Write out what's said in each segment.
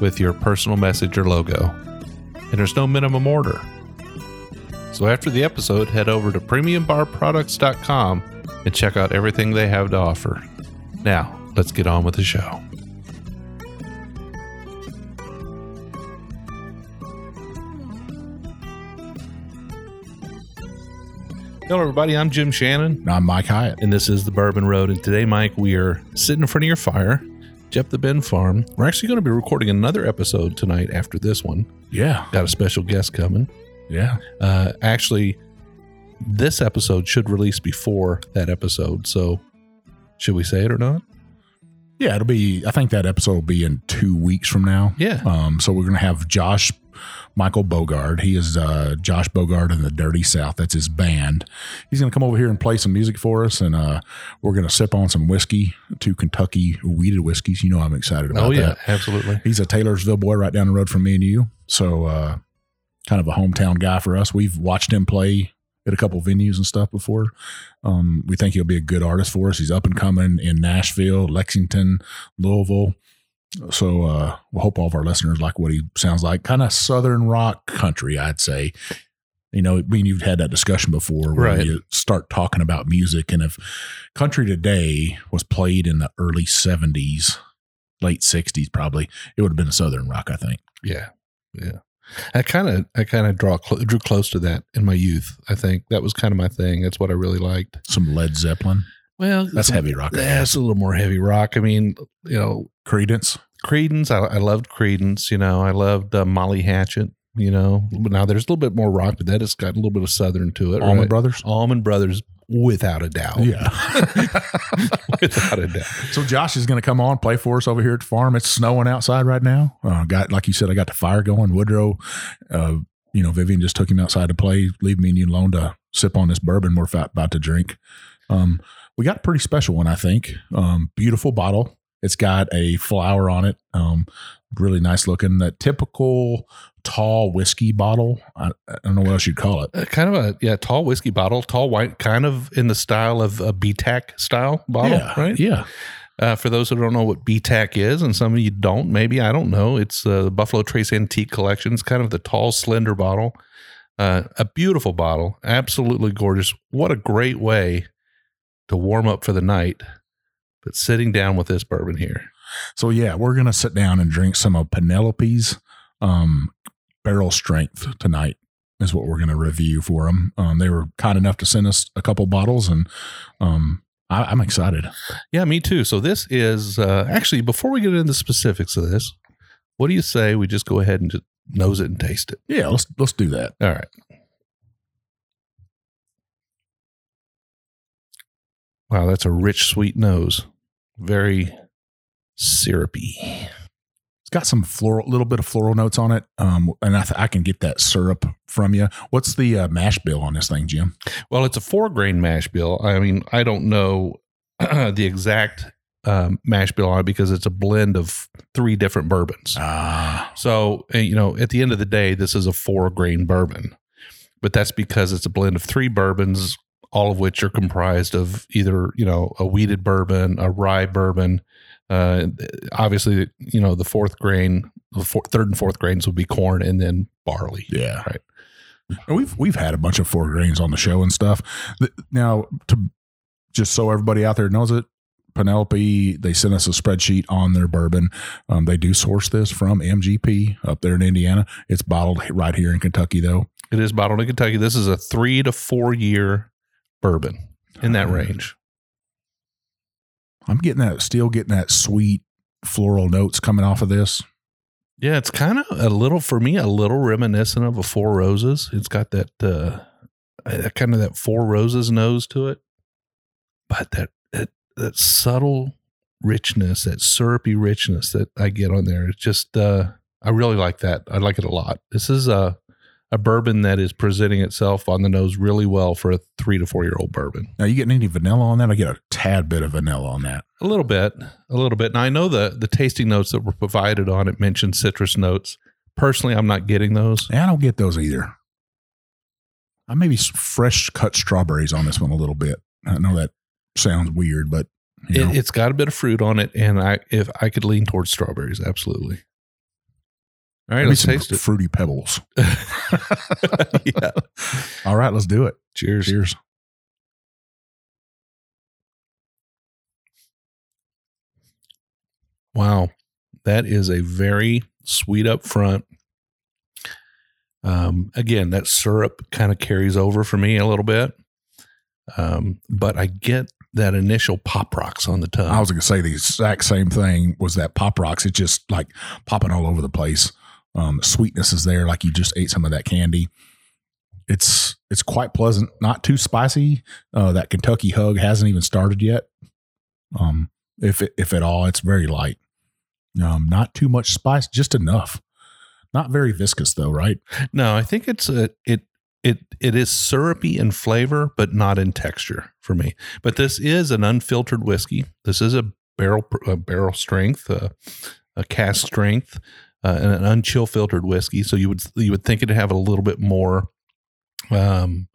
with your personal message or logo. And there's no minimum order. So after the episode, head over to premiumbarproducts.com and check out everything they have to offer. Now, let's get on with the show. Hello, everybody. I'm Jim Shannon, I'm Mike Hyatt. and this is the Bourbon Road. And today, Mike, we are sitting in front of your fire, Jeff the Ben Farm. We're actually going to be recording another episode tonight after this one. Yeah, Got a special guest coming. yeah. Uh, actually, this episode should release before that episode. So, should we say it or not? Yeah, it'll be, I think that episode will be in two weeks from now. Yeah. Um, so we're going to have Josh Michael Bogard. He is uh, Josh Bogard in the Dirty South. That's his band. He's going to come over here and play some music for us. And uh, we're going to sip on some whiskey, two Kentucky wheated whiskeys. You know, I'm excited about oh, yeah. that. Absolutely. He's a Taylorsville boy right down the road from me and you. So, uh, kind of a hometown guy for us. We've watched him play at a couple venues and stuff before. Um, we think he'll be a good artist for us. He's up and coming in Nashville, Lexington, Louisville. So, uh, we hope all of our listeners like what he sounds like. Kind of Southern rock country, I'd say. You know, I mean, you've had that discussion before where Right. you start talking about music. And if country today was played in the early 70s, late 60s, probably, it would have been a Southern rock, I think. Yeah. Yeah. I kind of, I kind of draw, cl- drew close to that in my youth. I think that was kind of my thing. That's what I really liked. Some Led Zeppelin. Well, That's heavy rock. I Yeah, guess. it's a little more heavy rock. I mean, you know, Creedence. Creedence. I, I loved Creedence. You know, I loved uh, Molly Hatchet. You know, but now there's a little bit more rock, but that has got a little bit of southern to it. Allman right? Brothers. Allman Brothers, without a doubt. Yeah. without a doubt. so Josh is going to come on play for us over here at the farm. It's snowing outside right now. Uh, got like you said, I got the fire going. Woodrow, uh, you know, Vivian just took him outside to play. Leave me and you alone to sip on this bourbon we're about to drink. Um, we got a pretty special one, I think. Um, beautiful bottle. It's got a flower on it. Um, really nice looking. That typical tall whiskey bottle. I, I don't know what else you'd call it. Uh, kind of a yeah, tall whiskey bottle, tall white, kind of in the style of a BTAC style bottle, yeah, right? Yeah. Uh, for those who don't know what BTAC is, and some of you don't, maybe I don't know. It's uh, the Buffalo Trace Antique Collection. It's kind of the tall, slender bottle. Uh, a beautiful bottle, absolutely gorgeous. What a great way to warm up for the night. But sitting down with this bourbon here, So yeah, we're gonna sit down and drink some of Penelope's um, barrel strength tonight. Is what we're gonna review for them. Um, they were kind enough to send us a couple bottles, and um, I, I'm excited. yeah, me too. So this is uh, actually before we get into the specifics of this, what do you say we just go ahead and just nose it and taste it? Yeah, let's let's do that. All right. Wow, that's a rich, sweet nose. Very syrupy. It's got some floral, little bit of floral notes on it, um, and I, th- I can get that syrup from you. What's the uh, mash bill on this thing, Jim? Well, it's a four grain mash bill. I mean, I don't know the exact um, mash bill on it because it's a blend of three different bourbons. Ah, So, uh, you know, at the end of the day, this is a four grain bourbon, but that's because it's a blend of three bourbons, all of which are comprised of either, you know, a wheated bourbon, a rye bourbon. Uh, obviously, you know, the fourth grain, the four, third and fourth grains would be corn and then barley. yeah, Right. And We've we've had a bunch of four grains on the show and stuff. Now, to just so everybody out there knows it, Penelope they sent us a spreadsheet on their bourbon. Um, they do source this from MGP up there in Indiana. It's bottled right here in Kentucky, though. It is bottled in Kentucky. This is a three to four year bourbon in that range. I'm getting that, still getting that sweet floral notes coming off of this. Yeah, it's kind of a little for me, a little reminiscent of a Four Roses. It's got that uh, uh, kind of that Four Roses nose to it, but that that that subtle richness, that syrupy richness that I get on there, it's just uh, I really like that. I like it a lot. This is a a bourbon that is presenting itself on the nose really well for a three to four year old bourbon. Now, you getting any vanilla on that? I get a tad bit of vanilla on that. A little bit, a little bit. Now I know the the tasting notes that were provided on it mentioned citrus notes. Personally, I'm not getting those. Yeah, I don't get those either. I maybe fresh cut strawberries on this one a little bit. I know that sounds weird, but you know, It, it's got a bit of fruit on it, and I if I could lean towards strawberries, absolutely. All right, let's taste it. fruity pebbles. yeah. All right, let's do it. Cheers. Cheers. Wow, that is a very sweet up front. Um, again, that syrup kind of carries over for me a little bit, um, but I get that initial pop rocks on the tongue. I was going to say the exact same thing was that pop rocks. It's just like popping all over the place. Um, sweetness is there, like you just ate some of that candy. It's it's quite pleasant, not too spicy. Uh, that Kentucky hug hasn't even started yet. Um, if it, if at all, it's very light. Um, not too much spice, just enough. Not very viscous though, right? no, I think it's a it it it is syrupy in flavor, but not in texture for me. But this is an unfiltered whiskey. This is a barrel a barrel strength, uh, a cask strength, uh, and an unchill filtered whiskey. So you would you would think it'd have a little bit more um,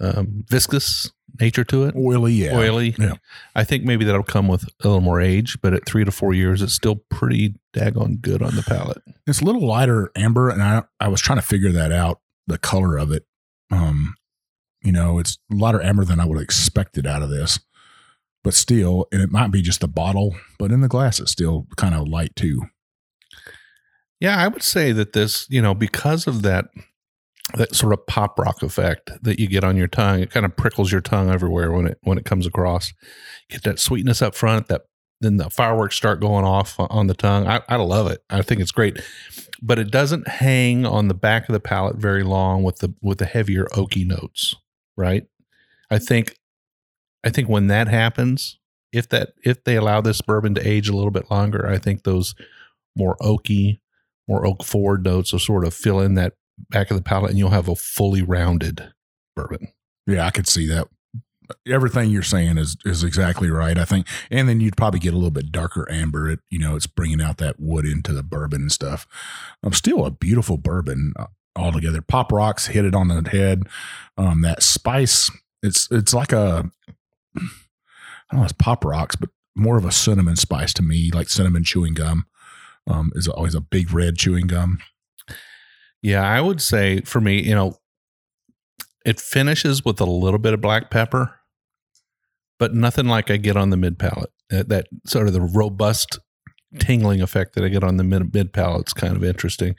um, viscous nature to it, Oily, yeah. oily. Yeah. I think maybe that'll come with a little more age, but at three to four years, it's still pretty daggone good on the palate. It's a little lighter amber, and I I was trying to figure that out, the color of it. Um, you know, it's lighter amber than I would have expected out of this, but still, and it might be just the bottle, but in the glass, it's still kind of light too. Yeah, I would say that this, you know, because of that that sort of pop rock effect that you get on your tongue, it kind of prickles your tongue everywhere when it when it comes across. Get that sweetness up front, that then the fireworks start going off on the tongue. I, I love it. I think it's great. But it doesn't hang on the back of the palate very long with the with the heavier oaky notes, right? I think I think when that happens, if that if they allow this bourbon to age a little bit longer, I think those more oaky, more oak forward notes will sort of fill in that back of the palate and you'll have a fully rounded bourbon. Yeah, I could see that. Everything you're saying is is exactly right. I think, and then you'd probably get a little bit darker amber. It you know, it's bringing out that wood into the bourbon and stuff. Um, still a beautiful bourbon uh, altogether. Pop rocks hit it on the head. Um, that spice, it's it's like a, I don't know, it's pop rocks, but more of a cinnamon spice to me, like cinnamon chewing gum. Um, is always a big red chewing gum. Yeah, I would say for me, you know, it finishes with a little bit of black pepper, but nothing like I get on the mid palate. That, that sort of the robust tingling effect that I get on the mid mid palate is kind of interesting.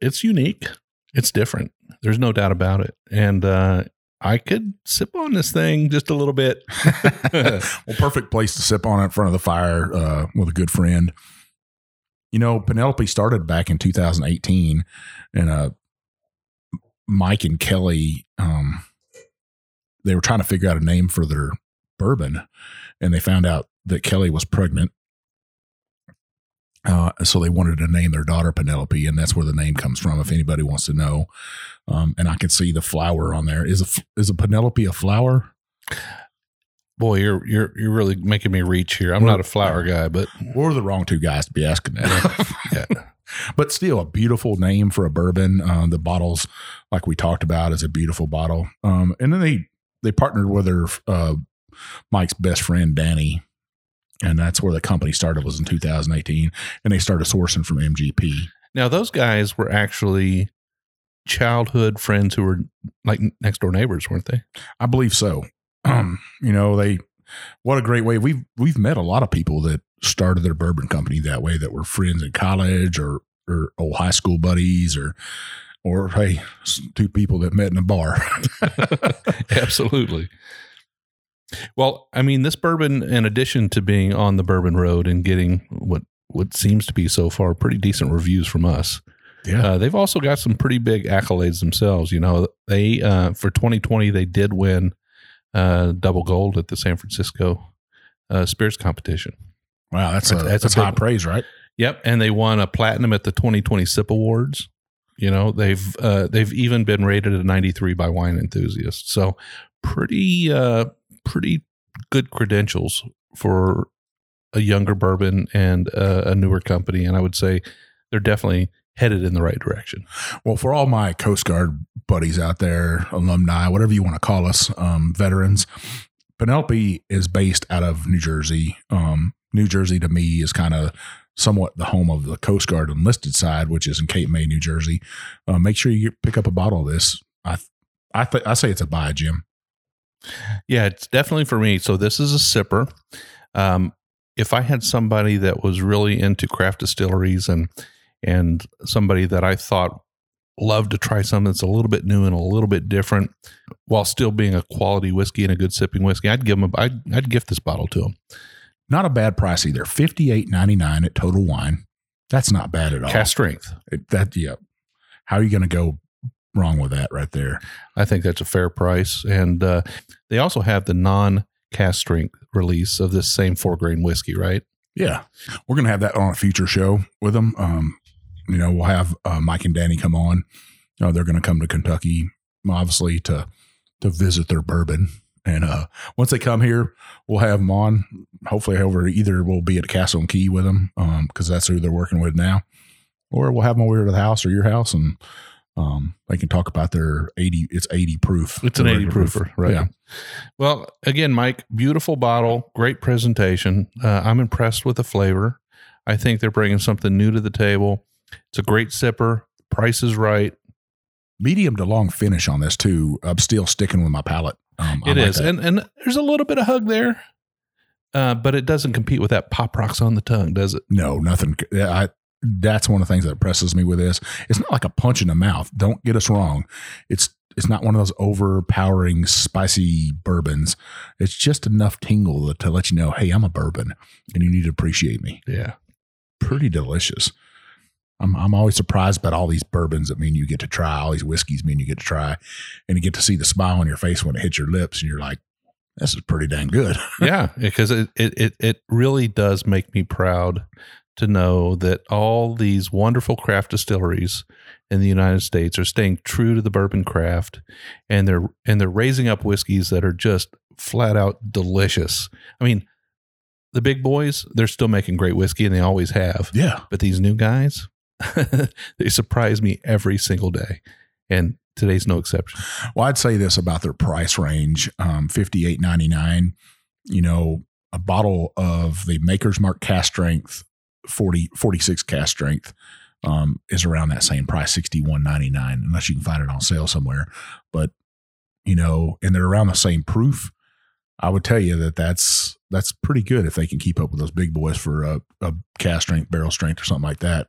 It's unique. It's different. There's no doubt about it. And uh, I could sip on this thing just a little bit. well, perfect place to sip on it in front of the fire uh, with a good friend. You know, Penelope started back in 2018, and uh, Mike and Kelly, um, they were trying to figure out a name for their bourbon, and they found out that Kelly was pregnant. Uh, so they wanted to name their daughter Penelope, and that's where the name comes from. If anybody wants to know, um, and I can see the flower on there. Is a is a Penelope a flower? Boy, you're you're you're really making me reach here. I'm not a flower guy, but We're the wrong two guys to be asking that. yeah. but still a beautiful name for a bourbon. Uh, the bottles, like we talked about, is a beautiful bottle. Um, and then they they partnered with their uh, Mike's best friend Danny, and that's where the company started. Was in 2018, and they started sourcing from MGP. Now those guys were actually childhood friends who were like next door neighbors, weren't they? I believe so. Um, you know, they what a great way. We've we've met a lot of people that started their bourbon company that way that were friends in college or or old high school buddies or or hey, two people that met in a bar. Absolutely. Well, I mean, this bourbon, in addition to being on the bourbon road and getting what what seems to be so far pretty decent reviews from us, yeah. uh, they've also got some pretty big accolades themselves. You know, they uh, for 2020 they did win uh, double gold at the San Francisco uh, Spirits competition. wow, that's a, that's a that's, big high one. praise, right? Yep, and they won a platinum at the 2020 SIP Awards. You know, they've uh, they've even been rated a 93 by wine enthusiasts. So pretty uh, pretty good credentials for a younger bourbon and uh, a newer company, and I would say they're definitely headed in the right direction. Well, for all my Coast Guard buddies out there, alumni, whatever you want to call us, um, veterans, Penelope is based out of New Jersey. Um, New Jersey to me is kind of somewhat the home of the Coast Guard enlisted side, which is in Cape May, New Jersey. Uh, make sure you pick up a bottle of this. I I th- I say it's a buy, Jim. Yeah, it's definitely for me. So this is a sipper. Um, if I had somebody that was really into craft distilleries and and somebody that I thought loved to try something that's a little bit new and a little bit different, while still being a quality whiskey and a good sipping whiskey, I'd give them. A, I'd, I'd gift this bottle to them. Not a bad price either. Fifty eight ninety nine at Total Wine. That's not bad at all. Cask strength. It, that yeah. How are you going to go wrong with that right there? I think that's a fair price, and uh, they also have the non cask strength release of this same four grain whiskey, right? Yeah, we're going to have that on a future show with them. Um, you know, we'll have uh, Mike and Danny come on. Uh, they're going to come to Kentucky, obviously, to to visit their bourbon. And uh, once they come here, we'll have them on. Hopefully, over either we'll be at Castle and Key with them because um, that's who they're working with now, or we'll have them over here to the house or your house, and um, they can talk about their eighty. It's eighty proof. It's an eighty proofer, right? Yeah. Well, again, Mike, beautiful bottle, great presentation. Uh, I'm impressed with the flavor. I think they're bringing something new to the table. It's a great sipper. Price is right. Medium to long finish on this too. I'm still sticking with my palate. Um, it is, and and there's a little bit of hug there, uh, but it doesn't compete with that pop rocks on the tongue, does it? No, nothing. I that's one of the things that impresses me with this. It's not like a punch in the mouth. Don't get us wrong. It's it's not one of those overpowering spicy bourbons. It's just enough tingle to let you know, hey, I'm a bourbon, and you need to appreciate me. Yeah, pretty delicious. I'm I'm always surprised about all these bourbons that mean you get to try, all these whiskeys mean you get to try, and you get to see the smile on your face when it hits your lips, and you're like, this is pretty dang good. yeah, because it, it it it really does make me proud to know that all these wonderful craft distilleries in the United States are staying true to the bourbon craft, and they're and they're raising up whiskeys that are just flat out delicious. I mean, the big boys, they're still making great whiskey, and they always have. Yeah, but these new guys, they surprise me every single day. And today's no exception. Well, I'd say this about their price range um, fifty eight ninety nine. You know, a bottle of the Maker's Mark cask strength 40, 46 cask strength um, is around that same price, sixty one ninety nine, unless you can find it on sale somewhere. But you know, and they're around the same proof. I would tell you that that's that's pretty good if they can keep up with those big boys for a, a cask strength, barrel strength, or something like that.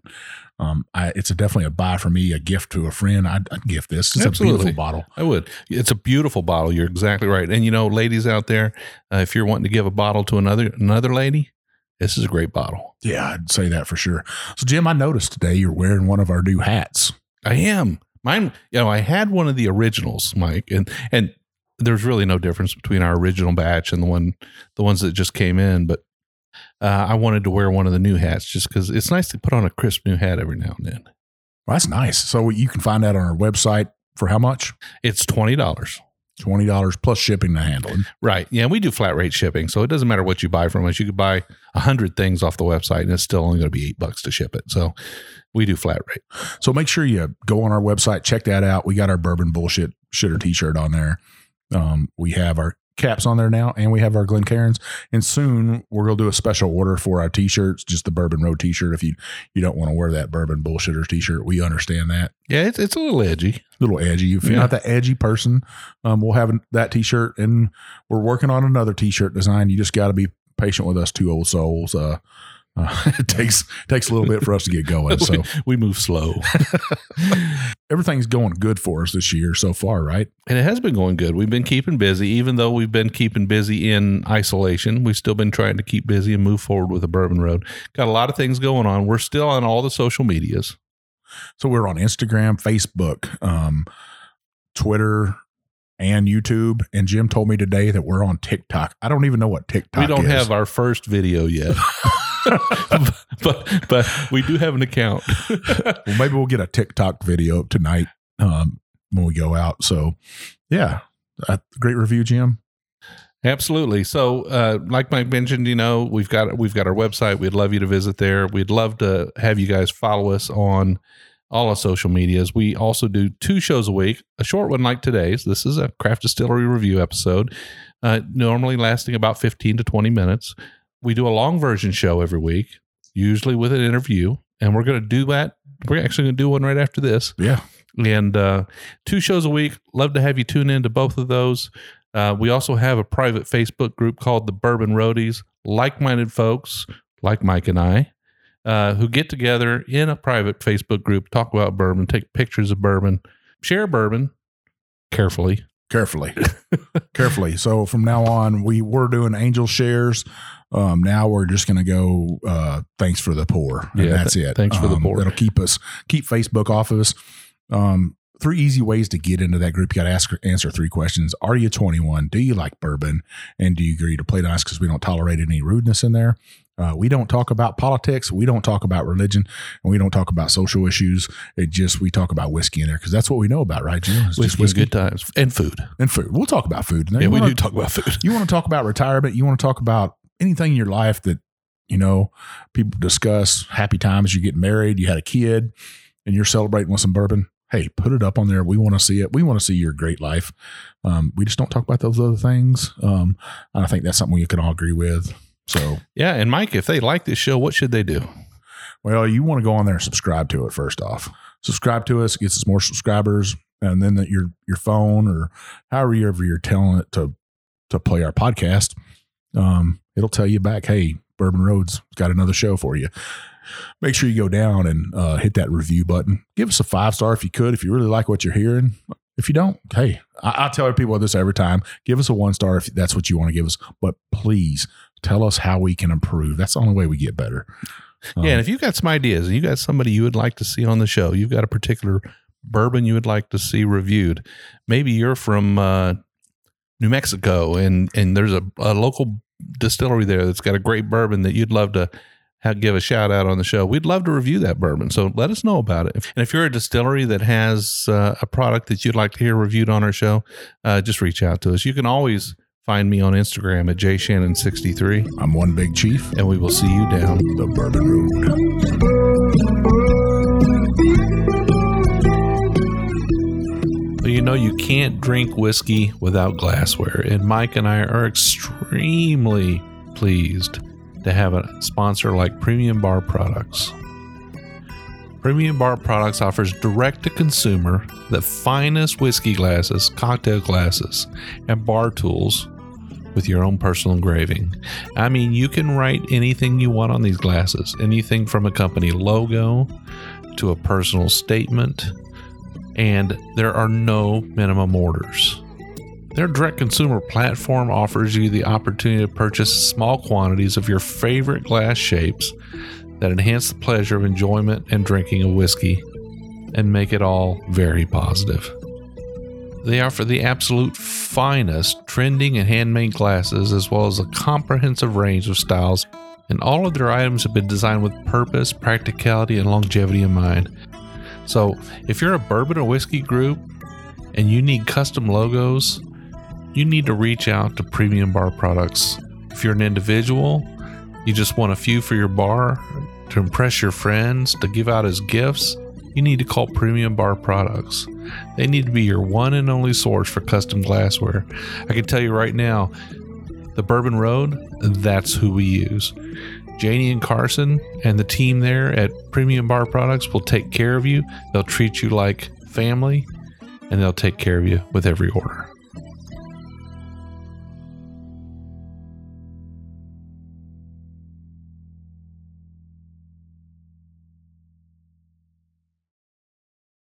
Um, I, it's a definitely a buy for me, a gift to a friend. I'd, I'd gift this. It's Absolutely. a beautiful bottle. I would. It's a beautiful bottle. You're exactly right. And you know, ladies out there, uh, if you're wanting to give a bottle to another another lady, this is a great bottle. Yeah, I'd say that for sure. So, Jim, I noticed today you're wearing one of our new hats. I am. Mine, you know, I had one of the originals, Mike, and and there's really no difference between our original batch and the one the ones that just came in, but uh, I wanted to wear one of the new hats just because it's nice to put on a crisp new hat every now and then. Well, that's nice. So you can find that on our website for how much? It's twenty dollars. Twenty dollars plus shipping to handle. Right. Yeah, we do flat rate shipping, so it doesn't matter what you buy from us. You could buy a hundred things off the website, and it's still only going to be eight bucks to ship it. So we do flat rate. So make sure you go on our website, check that out. We got our bourbon bullshit shitter T-shirt on there. Um, we have our caps on there now, and we have our Glen Glencairns. And soon we're gonna do a special order for our t-shirts, just the Bourbon Road t-shirt. If you you don't want to wear that Bourbon Bullshitters t-shirt, we understand that. Yeah, it's it's a little edgy, a little edgy. If you're yeah. not that edgy person, um, we'll have that t-shirt, and we're working on another t-shirt design. You just got to be patient with us, two old souls. Uh, uh, it takes takes a little bit for us to get going. So we, we move slow. Everything's going good for us this year so far, right? And it has been going good. We've been keeping busy, even though we've been keeping busy in isolation. We've still been trying to keep busy and move forward with the Bourbon Road. Got a lot of things going on. We're still on all the social medias. So we're on Instagram, Facebook, um, Twitter, and YouTube. And Jim told me today that we're on TikTok. I don't even know what TikTok we don't is. have our first video yet. but but we do have an account. well, maybe we'll get a TikTok video tonight um, when we go out. So, yeah, uh, great review, Jim. Absolutely. So, uh, like Mike mentioned, you know, we've got we've got our website. We'd love you to visit there. We'd love to have you guys follow us on all our social medias. We also do two shows a week. A short one like today's. This is a craft distillery review episode, uh, normally lasting about fifteen to twenty minutes. We do a long version show every week, usually with an interview, and we're going to do that. We're actually going to do one right after this. Yeah. And uh, two shows a week. Love to have you tune into both of those. Uh, we also have a private Facebook group called the Bourbon Roadies, like minded folks like Mike and I, uh, who get together in a private Facebook group, talk about bourbon, take pictures of bourbon, share bourbon carefully. Carefully, carefully. So from now on, we were doing angel shares. Um, now we're just going to go. Uh, thanks for the poor. And Yeah, that's th- it. thanks for the poor. pour. That'll keep us keep Facebook off of us. Um, three easy ways to get into that group. You got to ask answer three questions. Are you 21? Do you like bourbon? And do you agree to play nice? Because we don't tolerate any rudeness in there. Uh, we don't talk about politics. We don't talk about religion, and we don't talk about social issues. It just we talk about whiskey in there because that's what we know about, right, Jim? It's just Whiskey, good times, and food. and food. We'll talk about food. there. Yeah, we wanna- do talk about food. You want to talk about retirement? You want to talk about anything in your life that you know people discuss? Happy times. You get married. You had a kid, and you're celebrating with some bourbon. Hey, put it up on there. We want to see it. We want to see your great life. Um, we just don't talk about those other things. Um, and I think that's something we can all agree with. So, Yeah, and Mike, if they like this show, what should they do? well, you want to go on there and subscribe to it first off. Subscribe to us, gets us more subscribers, and then that your your phone or however you ever you're telling it to to play our podcast, um, it'll tell you back, hey, Bourbon Roads got another show for you. Make sure you go down and uh, hit that review button. Give us a five star if you could, if you really like what you're hearing. If you don't, hey, I, I tell people this every time. Give us a one star if that's what you want to give us. But please tell us how we can improve. That's the only way we get better. Um, yeah, and if you've got some ideas and you got somebody you would like to see on the show, you've got a particular bourbon you would like to see reviewed. Maybe you're from uh, New Mexico and and there's a, a local distillery there that's got a great bourbon that you'd love to have, give a shout out on the show. We'd love to review that bourbon. So let us know about it. And if you're a distillery that has uh, a product that you'd like to hear reviewed on our show, uh, just reach out to us. You can always find me on Instagram at jshannon63 I'm one big chief, and we will see you down the Bourbon Road. Well, you know, you can't drink whiskey without glassware, and Mike and I are extremely pleased to have a sponsor like Premium Bar Products. Premium Bar Products offers direct to consumer the finest whiskey glasses, cocktail glasses, and bar tools with your own personal engraving. I mean, you can write anything you want on these glasses, anything from a company logo to a personal statement and there are no minimum orders. Their direct consumer platform offers you the opportunity to purchase small quantities of your favorite glass shapes that enhance the pleasure of enjoyment and drinking of whiskey and make it all very positive. They offer the absolute finest trending and handmade glasses as well as a comprehensive range of styles, and all of their items have been designed with purpose, practicality, and longevity in mind. So, if you're a bourbon or whiskey group and you need custom logos, you need to reach out to Premium Bar Products. If you're an individual, you just want a few for your bar to impress your friends, to give out as gifts, you need to call Premium Bar Products. They need to be your one and only source for custom glassware. I can tell you right now, the Bourbon Road, that's who we use. Janie and Carson and the team there at Premium Bar Products will take care of you. They'll treat you like family and they'll take care of you with every order.